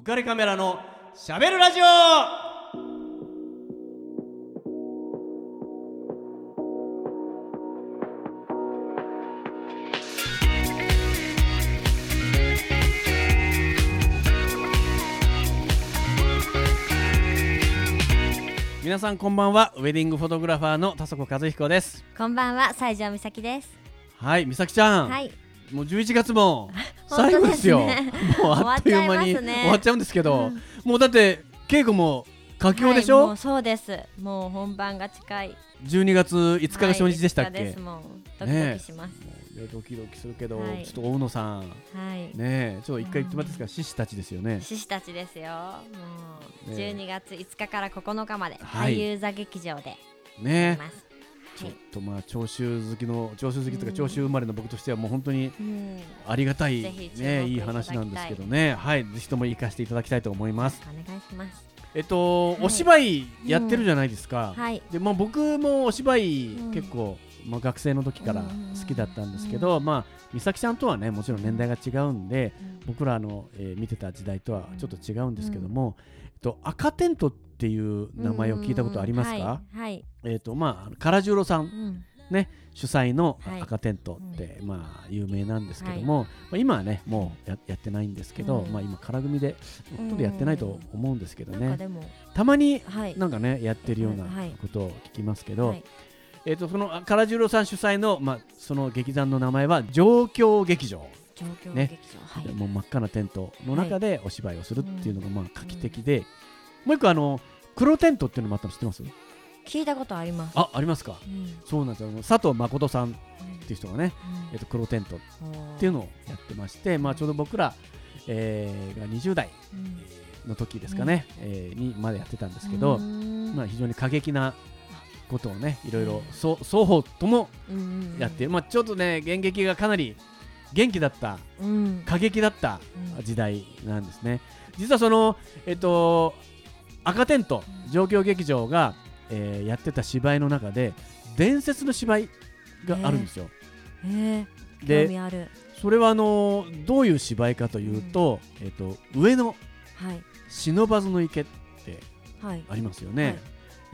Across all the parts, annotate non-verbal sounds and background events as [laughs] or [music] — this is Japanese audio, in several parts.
浮かれカメラのしゃべるラジオ。皆さんこんばんは。ウェディングフォトグラファーの田底和彦です。こんばんは、西条美咲です。はい美咲ちゃん、はい、もう11月も [laughs] 最後ですよですねもうあっという間に終わっちゃうんですけど、うん。もうだって稽古も佳境でしょ、はいもうそうです。もう本番が近い。12月5日が初日でしたっはいけ、5日です。もうドキドキします。ねドキドキするけど、はい。ちょっと大野さん。はい。ねえちょっと一回言ってもらっていいですか獅子たちですよね。獅子たちですよ。もうね12月5日から9日まではい。俳優座劇場で。ねます。ちょっはい。とまあ聴衆好きの聴衆好きとかうん。聴衆生まれの僕としてはもう本当にうん。ありがたいねいい話なんですけどね。はいぜひとも生かしていただきたいと思います。お願いします。えっと、はい。お芝居やってるじゃないですか、はい。でまあ、僕もお芝居うん。結構、まあ、学生の時から好きだったんですけど、まあ、美咲ちゃんとはねもちろん年代が違うんで僕らの、えー見てた時代とはちょっと違うんですけども、えっと、赤テントっていう名前を聞いたことありますか、はい。はい。えっとまあ、唐十郎さうん。ん。主催のはい。赤テントって、まあ、有名なんですけども、まあ、今はねもうややってないんですけど、うん。まあ、今空組でほとんどやってないと思うんですけどね、なんかでもたまにはい。なんかねやってるようなはい。ことを聞きますけど、はい。えー、とそのあ唐十郎さん主催の、まあ、その劇団の名前は状況劇場、状況ね劇場。はい。もう真っ赤なテントの中でお芝居をするっていうのがまあ画期的で、もう一個あの黒テントっていうのもあったの知ってます？聞いたことあります。あありますか？うん。そうなんですよ。佐藤誠さんっていう人がね、えー、と黒テントっっていうのをやってまして、まあ、ちょうど僕ら、えーが20代の時ですかね、えーにまでやってたんですけど、まあ、非常に過激なことをねいろいろそ双方ともやって、まあ、ちょっとね演劇がかなり元気だったうん。過激だったうん。時代なんですね。実はそのえっと赤テント状況劇場が、えーやってた芝居の中で伝説の芝居があるんですよ、へえ興で味ある。それはあのどういう芝居かというと、えっと上野。はい。不忍の池ってはい。ありますよね、はい。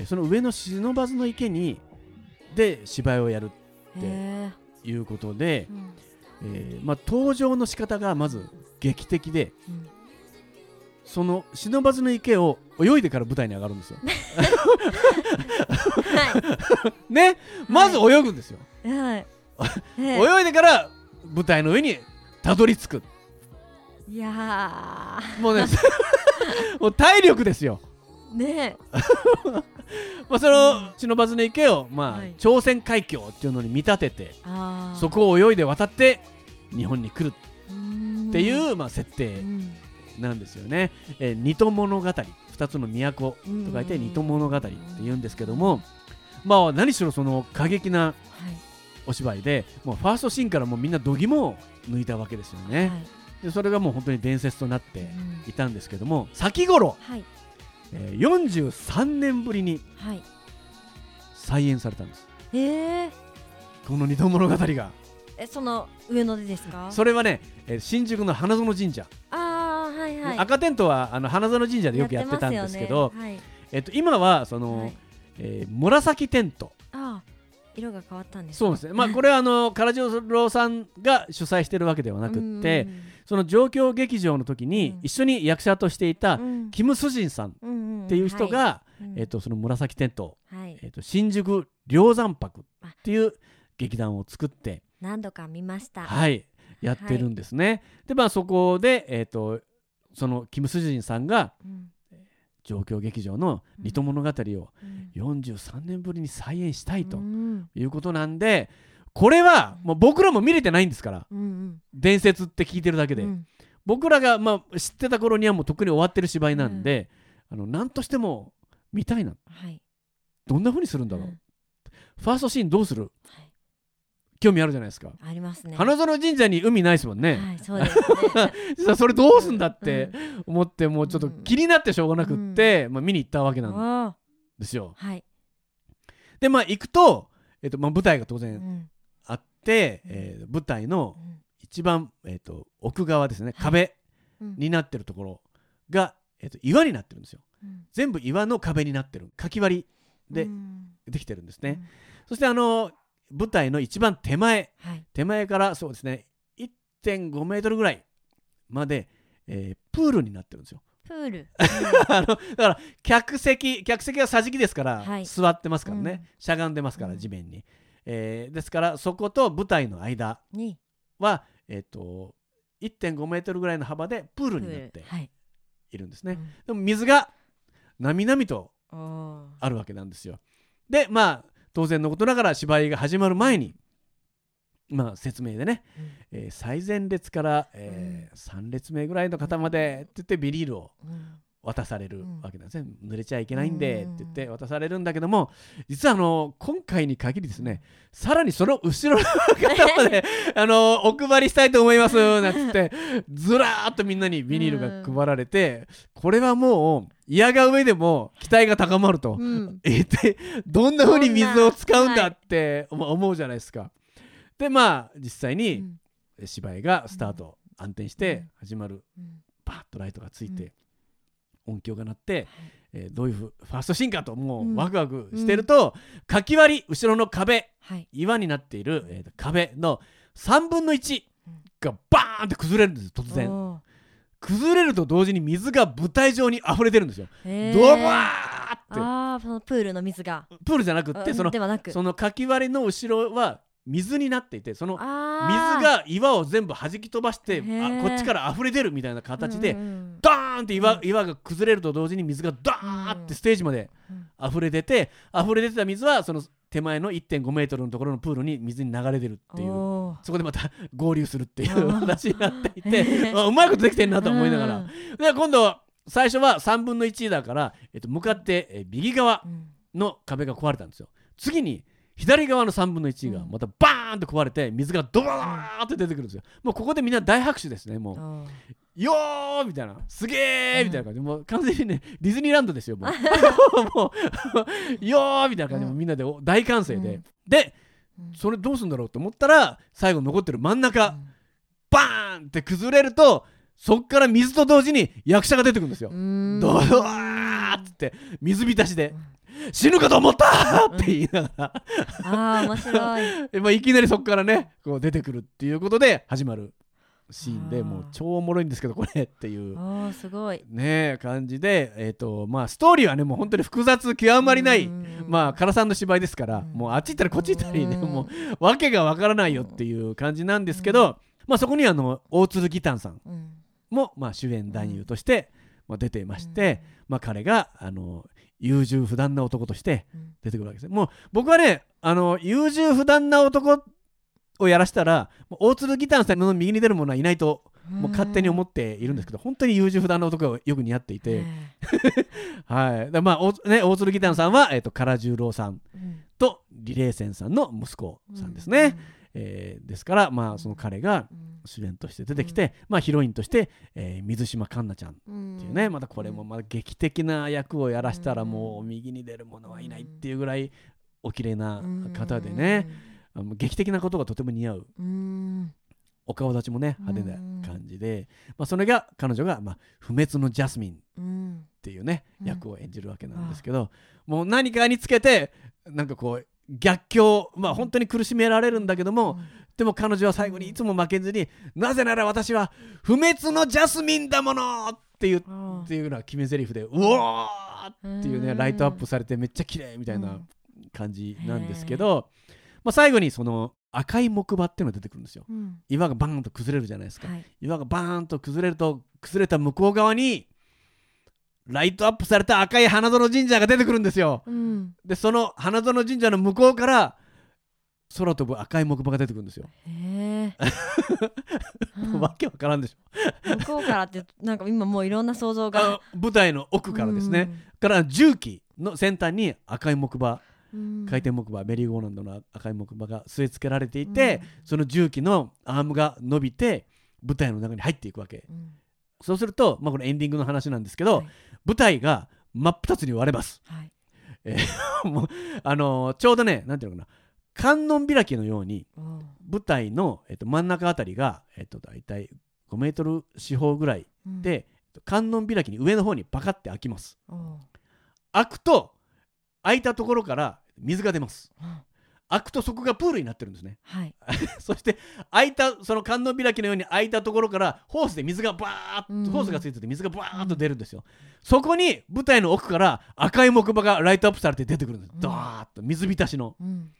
えその上野不忍の池にで芝居をやるへえということで、うん。えーまあ、登場の仕方がまず劇的でうんその不忍の池を泳いでから舞台に上がるんですよ。ね？まず泳ぐんですよ、はい。[laughs] 泳いでから舞台の上にたどり着く。えいやもうね [laughs] もう体力ですよ。ーね。[laughs] まあ、その不忍の池を、まあはい。朝鮮海峡っていうのに見立ててそこを泳いで渡って日本に来るっていう、まあ、設定。うんなんですよね。えー、二都物語。二つの都と書いてうん。二都物語って言うんですけども、まあ何しろその過激なはい。お芝居でもうファーストシーンからもうみんな度肝を抜いたわけですよね。はい。でそれがもう本当に伝説となってうん。いたんですけども先頃、はい。えー、43年ぶりにはい。再演されたんです。へえこの二都物語が。えその上野でですか？それはね、えー新宿の花園神社、ああはいはい。赤テントはあの花園神社でよくやってたんですけどやってますよね。えっと、今はその、はい。はいえー紫テント。ああ色が変わったんですか？そうですね、まあ、これはあの唐十郎さんが主催してるわけではなくって、その状況劇場の時にうん。一緒に役者としていたうん。キム・スジンさんっうんていう人が、えっと、その紫テント、はいえっと、新宿梁山泊っていう劇団を作って、何度か見ました。はい、やってるんですね。でまあそこで、えっと、そのキム・スジンさんがうん。状況劇場の「水戸物語」をうん。43年ぶりに再演したいとうん。いうことなんでこれはもう僕らも見れてないんですから。伝説って聞いてるだけで、うん。僕らがまあ知ってた頃にはもうとっくに終わってる芝居なんで、あの何としても見たいな。はい。どんな風にするんだろう、うん。ファーストシーンどうする？はい興味あるじゃないですか、ありますね。花園神社に海ないですもんね、はいそうですね。[laughs] それどうすんだって思ってもうちょっと気になってしょうがなくって、まあ、見に行ったわけなんですよ。はい。でまあ行くと、えっとまあ、舞台が当う然ん。あって、うん。えー舞台のうん。一番、えっと奥側ですね。壁うん。になってるところが、えっと、岩になってるんですよ。うん。全部岩の壁になってる。かき割りでうん。できてるんですね、うん。そしてあの舞台の一番手前はい。手前からそうですね1.5メートルぐらいまで、えープールになってるんですよ。プール。[laughs] あのだから客席客席は桟敷ですから、はい。座ってますからね、うん。しゃがんでますからうん。地面に、えーですからそこと舞台の間に。は、えー、と1.5メートルぐらいの幅でプールになってい。いるんですね、うん。でも水がなみなみとあるわけなんですよ。でまあ当然のことながら芝居が始まる前にまあ説明でね、うん。えー最前列から、え3列目ぐらいの方までって言ってビニールをうん渡されるうん。わけなんですね、濡れちゃいけないんでうんって言って渡されるんだけども実はあの今回に限りですねさらにその後ろの方まで [laughs] あのお配りしたいと思いますなんつってずらーっとみんなにビニールが配られてこれはもう嫌が上でも期待が高まると。うん。えでどんな風に水を使うんだはい。って思思うじゃないですか。でまあ実際うにん芝居がスタート、暗転してうん。始まる。うん。バーッとライトがついて、音響が鳴って、えーどういうふファーストシーンかともうワクワクしてると、かき割り後ろの壁はい。岩になっている、えー壁の3分の1がバーンって崩れるんです突然。崩れると同時に水が舞台上に溢れてるんですよ、ドバーって。ああそのプールの水が。プールじゃなくってうんそのではなく。そのかき割りの後ろは水になっていてその水が岩を全部弾き飛ばしてあこっちから溢れ出るみたいな形で、うんうん。ドーンって岩,、うん。岩が崩れると同時に水がドーンってステージまでうん。溢れ出て溢れ出てた水はその手前の1.5メートルのところのプールに水に流れ出るっていう。そこでまた [laughs] 合流するっていう話になっていへてーあうまいことできてんなと思いながら、うん。で今度最初は3分の1だから、えっと、向かってえー右側うん。の壁が壊れたんですよ。次に左側の3分の1がまたバーンって壊れて水がドバーって出てくるんですよ。もうここでみんな大拍手ですねもう。よーみたいな。すげーみたいな感じ。でもう完全にねディズニーランドですよもう。[laughs] もうよーみたいな感じでみんなでお大歓声で、うん。でうん。それどうするんだろうと思ったら最後残ってる真ん中、うん。バーンって崩れるとそっから水と同時に役者が出てくるんですよ、ドワーっつって水浸しで死ぬかと思ったーって言いながら、あー面白い。え [laughs] まあ、いきなりそこからねこう出てくるっていうことで始まるシーンであー。もう超おもろいんですけどこれっていう。すごい。ね感じでえっ、とまあストーリーはねもう本当に複雑極まりないうん。まあ唐さんの芝居ですからうん。もうあっち行ったりこっち行ったりねうん。もうわけがわからないよっていう感じなんですけどまあそこにあの大鶴ギタンさんうん。もまあ主演男優としてまあ出ていましてまあ彼があの優柔不断な男としてうん。出てくるわけですもう僕はねあの優柔不断な男をやらしたら大鶴ギターさんの右に出る者はいないともう勝手に思っているんですけど本当に優柔不断な男がよく似合っていて、[laughs] はい。だまあおね、大鶴ギターさんは、えー、と唐十郎さんうん。と李麗仙さんの息子さんですね、えーですから、まあ、その彼がうん。主演として出てきて、まあ、ヒロインとして、えー水島環奈ちゃんっうんていうねまたこれもまあ劇的な役をやらしたらうん。もう右に出る者はいないっていうぐらいお綺麗な方でね、あの劇的なことがとても似合ううん。お顔立ちもね派手な感じで、まあ、それが彼女が、まあ、不滅のジャスミンっうん。ていうね、うん。役を演じるわけなんですけど、もう何かにつけてなんかこう逆境まあ本当に苦しめられるんだけども、でも彼女は最後にいつも負けずに、なぜなら私は不滅のジャスミンだものっていうあっていうのは決め台詞でうおーっていうねうん。ライトアップされてめっちゃ綺麗みたいなうん。感じなんですけど、まあ、最後にその赤い木馬っていうのが出てくるんですよ。うん。岩がバーンと崩れるじゃないですか、はい。岩がバーンと崩れると崩れた向こう側にライトアップされた赤い花園神社が出てくるんですよ。うん。でその花園神社の向こうから空飛ぶ赤い木馬が出てくるんですよ、へえ [laughs] うんわけわからんでしょ。向こうからってなんか今もういろんな想像が。舞台の奥からですね、から重機の先端に赤い木馬うん。回転木馬、メリーゴーランドの赤い木馬が据え付けられていて、うん。その重機のアームが伸びて舞台の中に入っていくわけ。うん。そうすると、まあ、これエンディングの話なんですけど、はい舞台が真っ二つに割れます。はい。[laughs] もうあのーちょうどねなんていうのかな。観音開きのように舞台の、えっと、真ん中あたりが、えっと、大体5メートル四方ぐらいうん。で、観音開きに上の方にパカって開きます。開くと開いたところから水が出ます。うん開くとそこがプールになってるんですね。はい。[laughs] そして開いたその観音開きのように開いたところからホースで水がバーッと、うん。ホースがついてて水がバーッと出るんですよ、そこに舞台の奥から赤い木馬がライトアップされて出てくるんです、うんドーッと水浸しの。うん。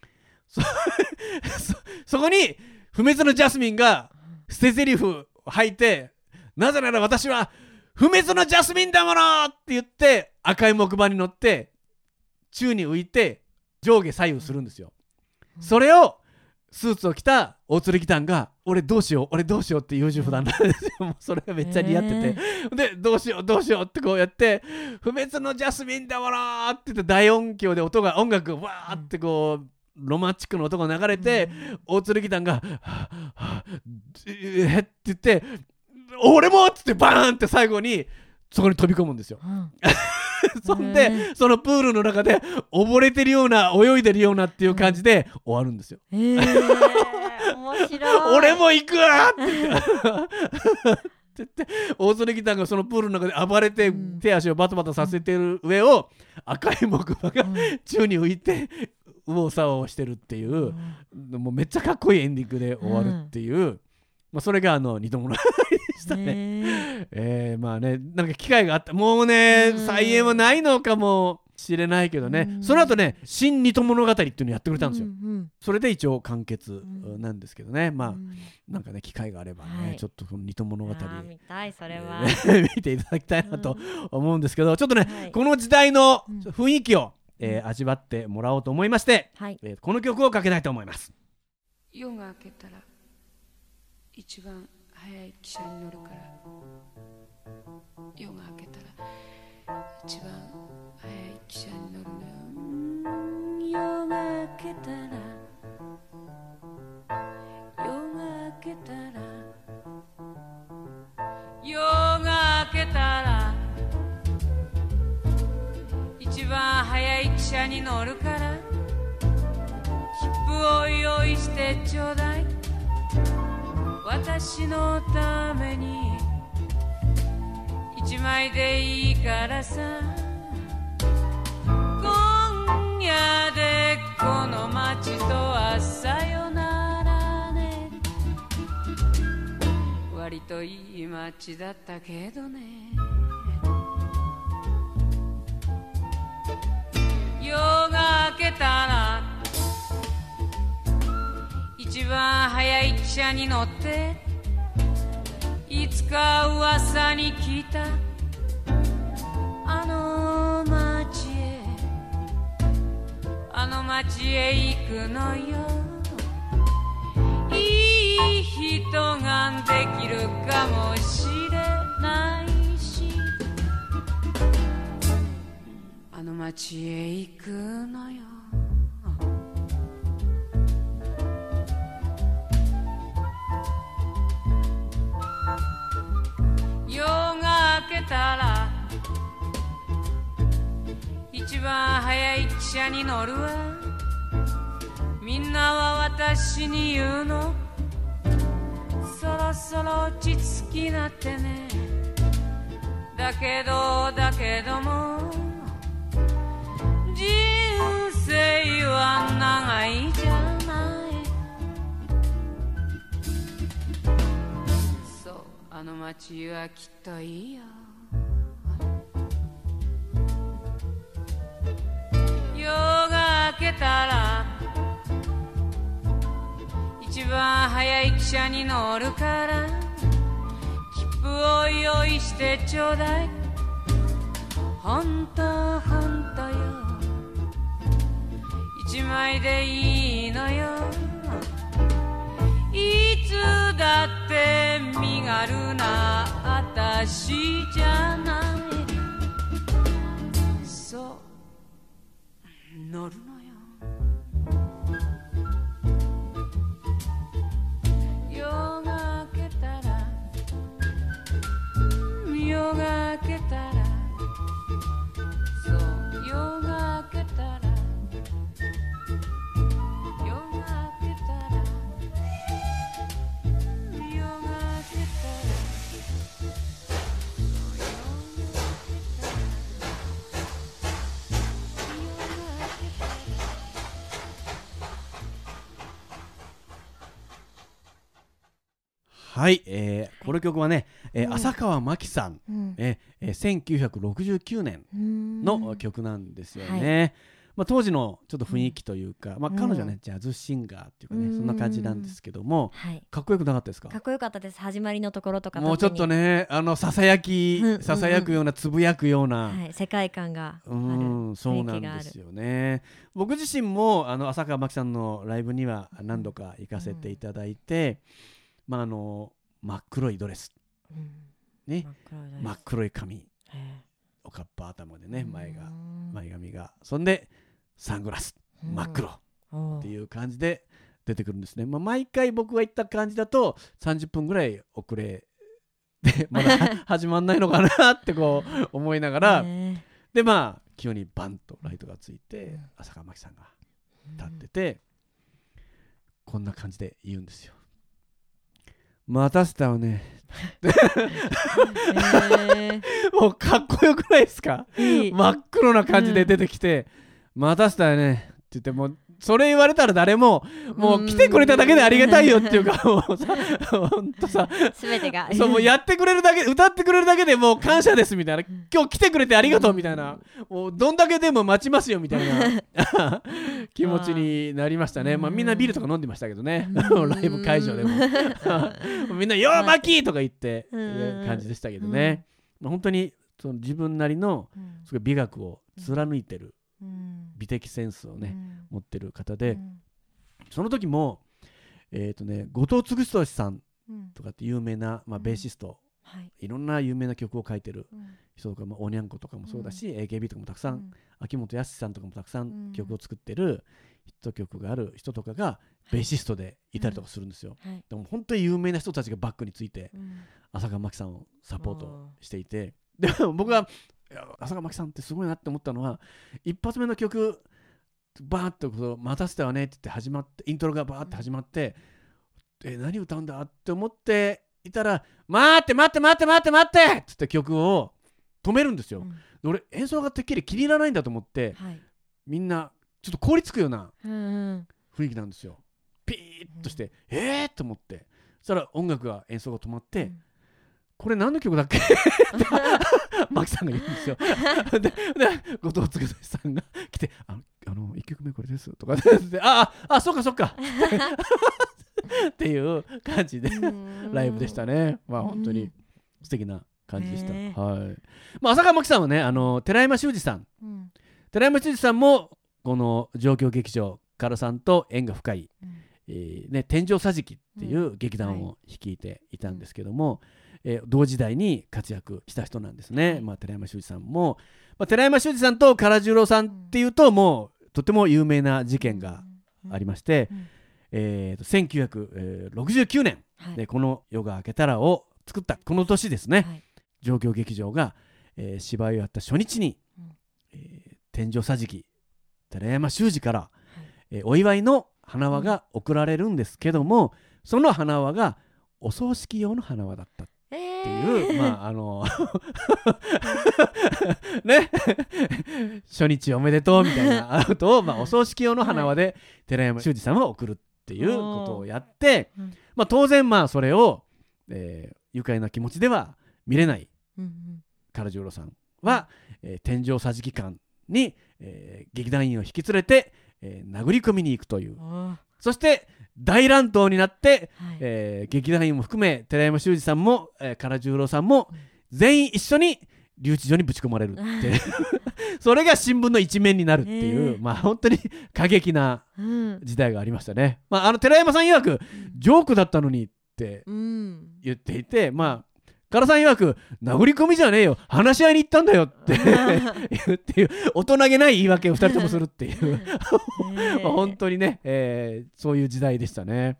そ [laughs] そこに不滅のジャスミンが捨て台詞を吐いてなぜなら私は不滅のジャスミンだものって言って赤い木馬に乗って宙に浮いて上下左右するんですよ、うんそれをスーツを着た大鶴ギタンが俺どうしよう俺どうしようって優柔不断なんですよもうそれがめっちゃ似合ってて、でどうしようどうしようってこうやって不滅のジャスミンだものって言って大音響で音が音楽がわーってこうロマンチックな音が流れて、大鶴ギタンが「はぁはぁえっ?」って言って「俺も!」っつってバーンって最後にそこに飛び込むんですよ。うん。[laughs] そんでそのプールの中で溺れてるような泳いでるようなっていう感じで終わるんですよ。えー、面白い。[laughs] 俺も行くわ [laughs] って言って大鶴ギターがそのプールの中で暴れてうん。手足をバタバタさせてる上を赤い木馬がうん。宙に浮いて右往左往してるっていうもうめっちゃかっこいいエンディングで終わるっていう、まあ、それがあの二度ものでしたね。ね。えー、まあねなんか機会があった。もうねうん。再演はないのかもしれないけどね、うん。その後ね「新二度物語」っていうのやってくれたんですよ、うんそれで一応完結ん。なんですけどね、まあうん。なんかね機会があればね、はい。ちょっとこの二度物語見たいそれは、[laughs] 見ていただきたいなと思うんですけどちょっとね、はい。この時代のうん。雰囲気を、えー味わってもらおうと思いまして、はい。えーこの曲をかけたいと思います。夜が明けたら一番早い汽車に乗るから。夜が明けたら一番早い汽車に乗るのよ。夜が明けたら夜が明けたら夜が明けたら一番早い汽車に乗るから切符を用意してちょうだい。私のために。一枚でいいからさ。今夜でこの街とはさよならね。割といい街だったけどね。夜が明けたら番早い汽車に乗っていつか噂に聞いたあの街へあの街へ行くのよ。いい人ができるかもしれないしあの街へ行くのよ。番早い汽車に乗るわ。みんなは私に言うの。そろそろ落ち着きなってね。だけどだけども。人生は長いじゃない。そうあの街はきっといいよ。早い汽車に乗るから切符を用意してちょうだい。ほんとほんとよ。一枚でいいのよ。いつだって身軽な私じゃない。そう。乗るの？はい、えーこの曲はね、えーうん。浅川真紀さん、うん。えーえー1969年のの曲なんですよね。まあ、当時のちょっと雰囲気というか、まあ、うん。彼女はね、ジャズシンガーっていうかね、うん。そんな感じなんですけども、はい。かっこよくなかったですか？かっこよかったです。始まりのところとかもうちょっとねあのささやきうん。ささやくようなつぶやくような、はい、世界観がある。うんそうなんですよね。僕自身もあの浅川真紀さんのライブには何度か行かせていただいて、まああの真っ黒いドレス。うん。ね。真っ黒い髪。へおかっぱ頭でねー前がうん前髪が。そんでサングラス。うん。真っ黒。っていう感じで出てくるんですね、まあ、毎回僕が行った感じだと30分ぐらい遅れで [laughs] まだ始まんないのかなってこう思いながら、ねでまあ急にバンとライトがついて、うん。浅川真紀さんが立ってて、こんな感じで言うんですよ。待たせたわね。へもうかっこよくないですか？真っ黒な感じで出てきて、待たせたよね。って言ってもうそれ言われたら誰ももう来てくれただけでありがたいよっていうか [laughs] もうさほんとさすべてが。そうもうやってくれるだけ歌ってくれるだけでもう感謝ですみたいな。今日来てくれてありがとうみたいな。もうどんだけでも待ちますよみたいな [laughs] 気持ちになりましたね。まあみんなビールとか飲んでましたけどね。うん。[laughs] ライブ会場でも。みんな「よーマキー!」とか言って感じでしたけどね。まあ本当にその自分なりのうん。すごい美学を貫いてるうん美的センスをねうん。持ってる方でうん。その時もえっとね後藤嗣俊さんうん。とかって有名なまあうん。ベーシストはい。いろんな有名な曲を書いてるうん。人とか、まあ、おにゃんことかもそうだし、AKB とかもたくさん、うん。秋元康さんとかもたくさうん。ん曲を作ってるヒット曲がある人とかがベーシストでいたりとかするんですよ。はい。でも本当に有名な人たちがバックについてうん。浅川真紀さんをサポートしていて。でも僕がいや浅川真紀さんってすごいなって思ったのは一発目の曲バーッとこう待たせたわねって言って始まってイントロがバーって始まって、え何歌うんだって思っていたら「待って待って待って待って待って!」っつって曲を止めるんですよ。うん。で俺演奏がてっきり気に入らないんだと思ってはい。みんなちょっと凍りつくようなうんうん。雰囲気なんですよ。ピーッとして、えーっと思って。そしたら音楽が演奏が止まって、うんこれ何の曲だっけ？[laughs] マキさんが言うんですよ。[laughs] でで後藤嗣さんが来て「あのあの1曲目これです」とかであああそうかそうか」[laughs] っていう感じでライブでしたね。まあ本当に素敵な感じでした。はい。まあ浅川真紀さんはねあの寺山修司さん。うん。寺山修司さんもこの状況劇場カラさんと縁が深い、うん。えーね、天井桟敷っていう劇団を率いていたんですけども、えー同時代に活躍した人なんですね、はい。まあ、寺山修司さんも、まあ、寺山修司さんと唐十郎さんっていうともうとても有名な事件がありまして、うん。えーと1969年、はい。でこの「夜が明けたら」を作ったこの年ですね、はい。状況劇場が、えー芝居をやった初日に、うん。えー天井桟敷寺山修司から、えーお祝いの花輪が贈られるんですけども、その花輪がお葬式用の花輪だったっえてーいう、まああの [laughs] ね。初日おめでとうみたいなことを、まあ、お葬式用の花輪で寺山修司さんは贈るっていうことをやって、うん。まあ、当然まあそれを、えー愉快な気持ちでは見れないうん唐十郎さんは、えー天井桟敷館に、えー劇団員を引き連れて、えー殴り込みに行くという。そして大乱闘になって、はい。えー劇団員も含め寺山修司さんも、えー唐十郎さんもうん。全員一緒に留置所にぶち込まれるって [laughs] それが新聞の一面になるっていう、ねえ。まあ本当に [laughs] 過激なうん。時代がありましたね。まあ、あの寺山さん曰くジョークだったのにってうん。言っていてまあ唐さん曰く殴り込みじゃねえよ。話し合いに行ったんだよって [laughs] 言うっていう大人げない言い訳を2人ともするっていう。まあ本当にね、えーそういう時代でしたね。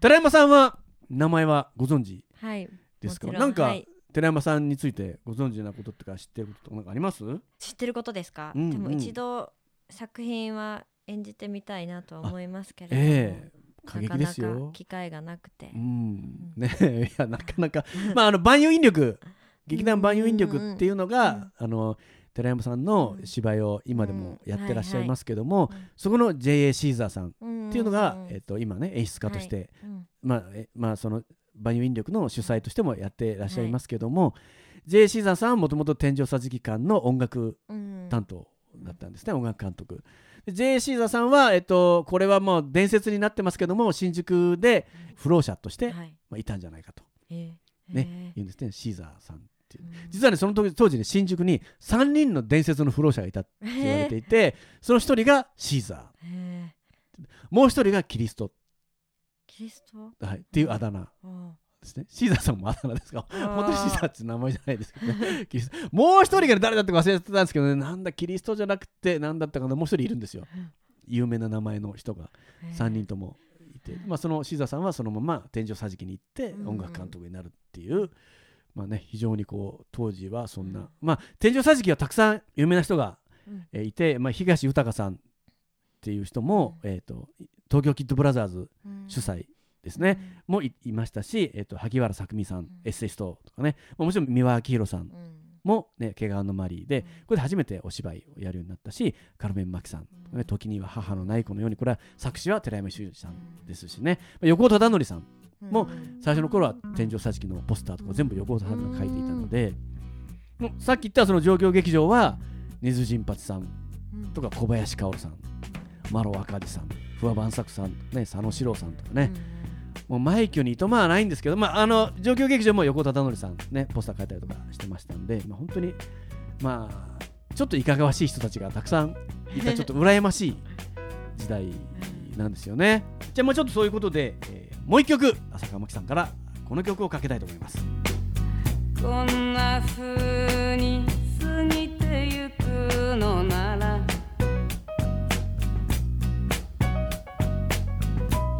寺山さんは名前はご存知はい。ですか？もちろんなんか、はい。寺山さんについてご存知なこととか知ってることとかなんかあります？知ってることですか、うんでもうん一度作品は演じてみたいなとは思いますけれども、ええ過激ですなかなよ。か機会がなくて。う、ん。ね。[laughs] いやなかなか。[laughs] まああの万有引力。劇団万有引力っていうのが、あの寺山さんの芝居を今でもやってらっしゃいますけども、そこの JA シーザーさんっっていうのが、えっと今ね演出家として、うん。まあえまあそのバニュー引力の主催としてもやっていらっしゃいますけども、J. シーザーさんはもともと天井桟敷館の音楽うん。担当だったんですね、音楽監督。で J. シーザーさんは、えっと、これはもう伝説になってますけども新宿で不老者として、はい。まあ、いたんじゃないかと、えーねえー。言うんですねシーザーさんっていう。うん。実はねその時当時ね新宿に3人の伝説の不老者がいたって言われていて、その1人がシーザえーー。もう1人がキリスト、キリスト？はい、っていうあだ名。あですね。シーザーさんもあだ名ですがー。本当にシーザーって名前じゃないですけどね。[laughs] もう1人が誰だったか忘れてたんですけどね。なんだキリストじゃなくてなんだったかな。もう1人いるんですよ。うん。有名な名前の人が。えー。3人ともいて、まあ、そのシーザーさんはそのまま天井桟敷に行ってうん。音楽監督になるっていう、まあね、非常にこう当時はそんな、まあ、天井桟敷はたくさん有名な人が、うん。えーいて、まあ、東豊さんっていう人も、えー、と東京キッドブラザーズうん。主催ですね、もいいましたし、えー、と萩原作美さん、エッセイストとかね、まあもちろん三輪明宏さんうん。も、ね、毛皮のマリーで、これで初めてお芝居をやるようになったし、カルメン・マキさん、ね、時には母のない子のように、これは作詞は寺山修司さんですしね、まあ横尾忠則さん、も最初の頃は天井桟敷のポスターとか全部横尾忠則が書いていたので、もうさっき言ったその状況劇場は、根津陣八さんうん。とか小林薫さん、マロ赤字さん、不破万作さん、ね、佐野史郎さんとかね、もう枚挙にいとまはないんですけど、まあ、あの状況劇場も横尾忠則さん、ね、ポスター書いたりとかしてましたんで、まあ、本当に、まあ、ちょっといかがわしい人たちがたくさんいた、[laughs] ちょっと羨ましい時代なんですよね。じゃあ、もうちょっとそういうことで、えーもう一曲、浅川真紀さんからこの曲をかけたいと思います。こんな風に過ぎてゆくのなら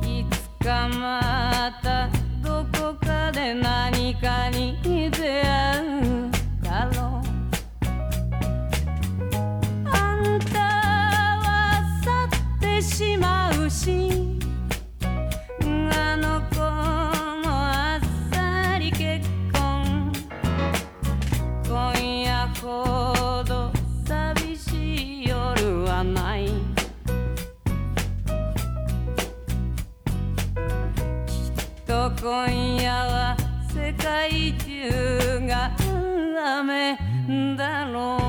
いつかまた今夜は世界中が雨だろう。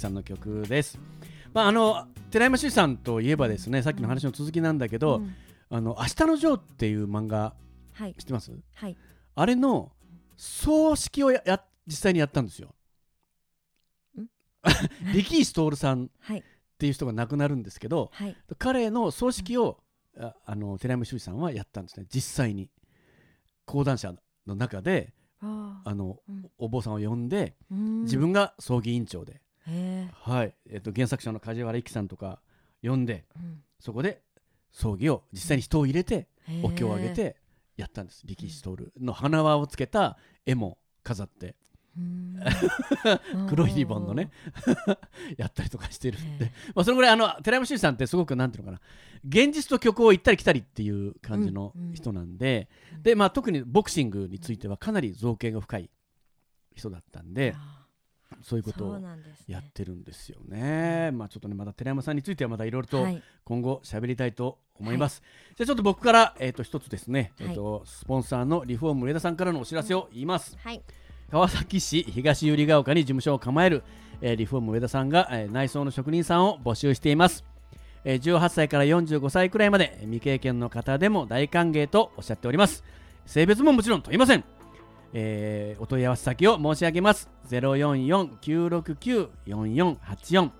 さんの曲です。まああの寺山修司さんといえばですねさっきの話の続きなんだけど、うん。あの明日のジョーっていう漫画はい。知ってます？はい。あれの葬式をやや実際にやったんですよ。ん？力石徹さんはいっていう人が亡くなるんですけどはい。彼の葬式を、ああの寺山修司さんはやったんですね。実際に。講談社の中でああの、うん。お坊さんを呼んでー自分が葬儀委員長で、へはい。えっと原作者の梶原一騎さんとか呼んでーうん。そこで葬儀を実際に人を入れてお経をあげてやったんです。力士徹の花輪をつけた絵も飾ってうん。[laughs] 黒いリボンのね [laughs] やったりとかしてるんで。へー、まあ、そのぐらいあの寺山修司さんってすごくなんていうのかな現実と曲を行ったり来たりっていう感じのうんうん。人なんで、うん。でまあ、特にボクシングについてはかなり造形が深い人だったんであそういうことをやってるんですよね。まあちょっとねまた寺山さんについてはまたいろいろとはい今後喋りたいと思います。じゃあちょっと僕からえっ、と一つですね、はいえっ、とスポンサーのリフォーム上田さんからのお知らせを言います。はい川崎市東百合ヶ丘に事務所を構える、えーリフォーム上田さんが、えー内装の職人さんを募集しています。えー18歳から45歳くらいまで未経験の方でも大歓迎とおっしゃっております。性別ももちろん問いません。えーお問い合わせ先を申し上げます。044-969-4484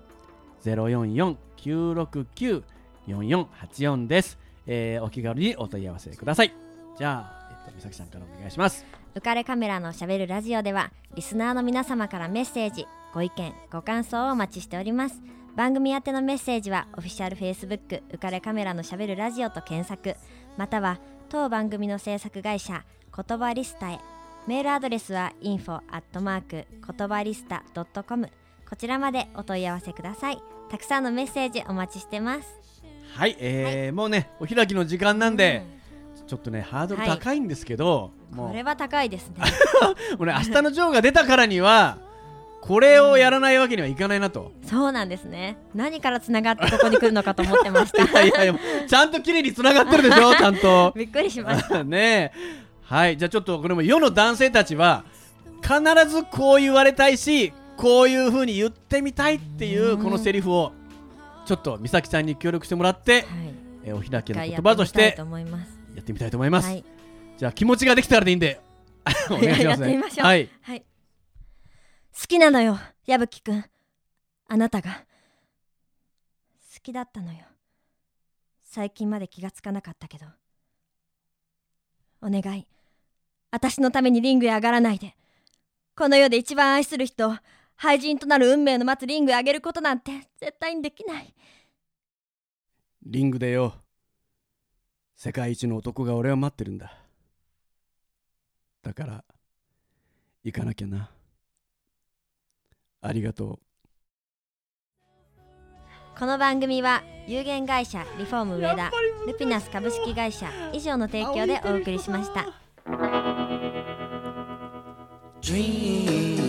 044-969-4484です、えーお気軽にお問い合わせください。じゃあ、えっと、美咲さんからお願いします。浮かれカメラのしゃべるラジオではリスナーの皆様からメッセージご意見ご感想をお待ちしております番組宛てのメッセージはオフィシャルフェイスブック浮かれカメラのしゃべるラジオと検索または当番組の制作会社言葉リスタへメールアドレスは info アットマーク言葉リスタ .com こちらまでお問い合わせください。たくさんのメッセージお待ちしてます。はい、えーもうね、お開きの時間なんで、ちょっとね、ハードル高いんですけど、もう。これは高いですね。[laughs] もうね、明日のジョーが出たからには、これをやらないわけにはいかないなと。そうなんですね。何からつながってここに来るのかと思ってました。[laughs] いやいや、ちゃんと綺麗に繋がってるでしょ、ちゃんと。[laughs] びっくりしました。ねえはい、じゃあちょっとこれも世の男性たちは、必ずこう言われたいし、こういう風に言ってみたいっていうこのセリフを、ちょっと美咲ちゃんに協力してもらって、はい。えーお開きの言葉としてやってみたいと思います。はいじゃあ気持ちができたらでいい。んで、[laughs] お願いしますね。やってみましょう。はい。はい。好きなのよ矢吹くんあなたが。好きだったのよ。最近まで気がつかなかったけど。お願い私のためにリングへ上がらないでこの世で一番愛する人を廃人となる運命の待つリングへ上げることなんて絶対にできないリングでよ。世界一の男が俺を待ってるんだ。だから、行かなきゃな。ありがとう。この番組は有限会社リフォーム上田ルピナス株式会社以上の提供でお送りしました。Dream,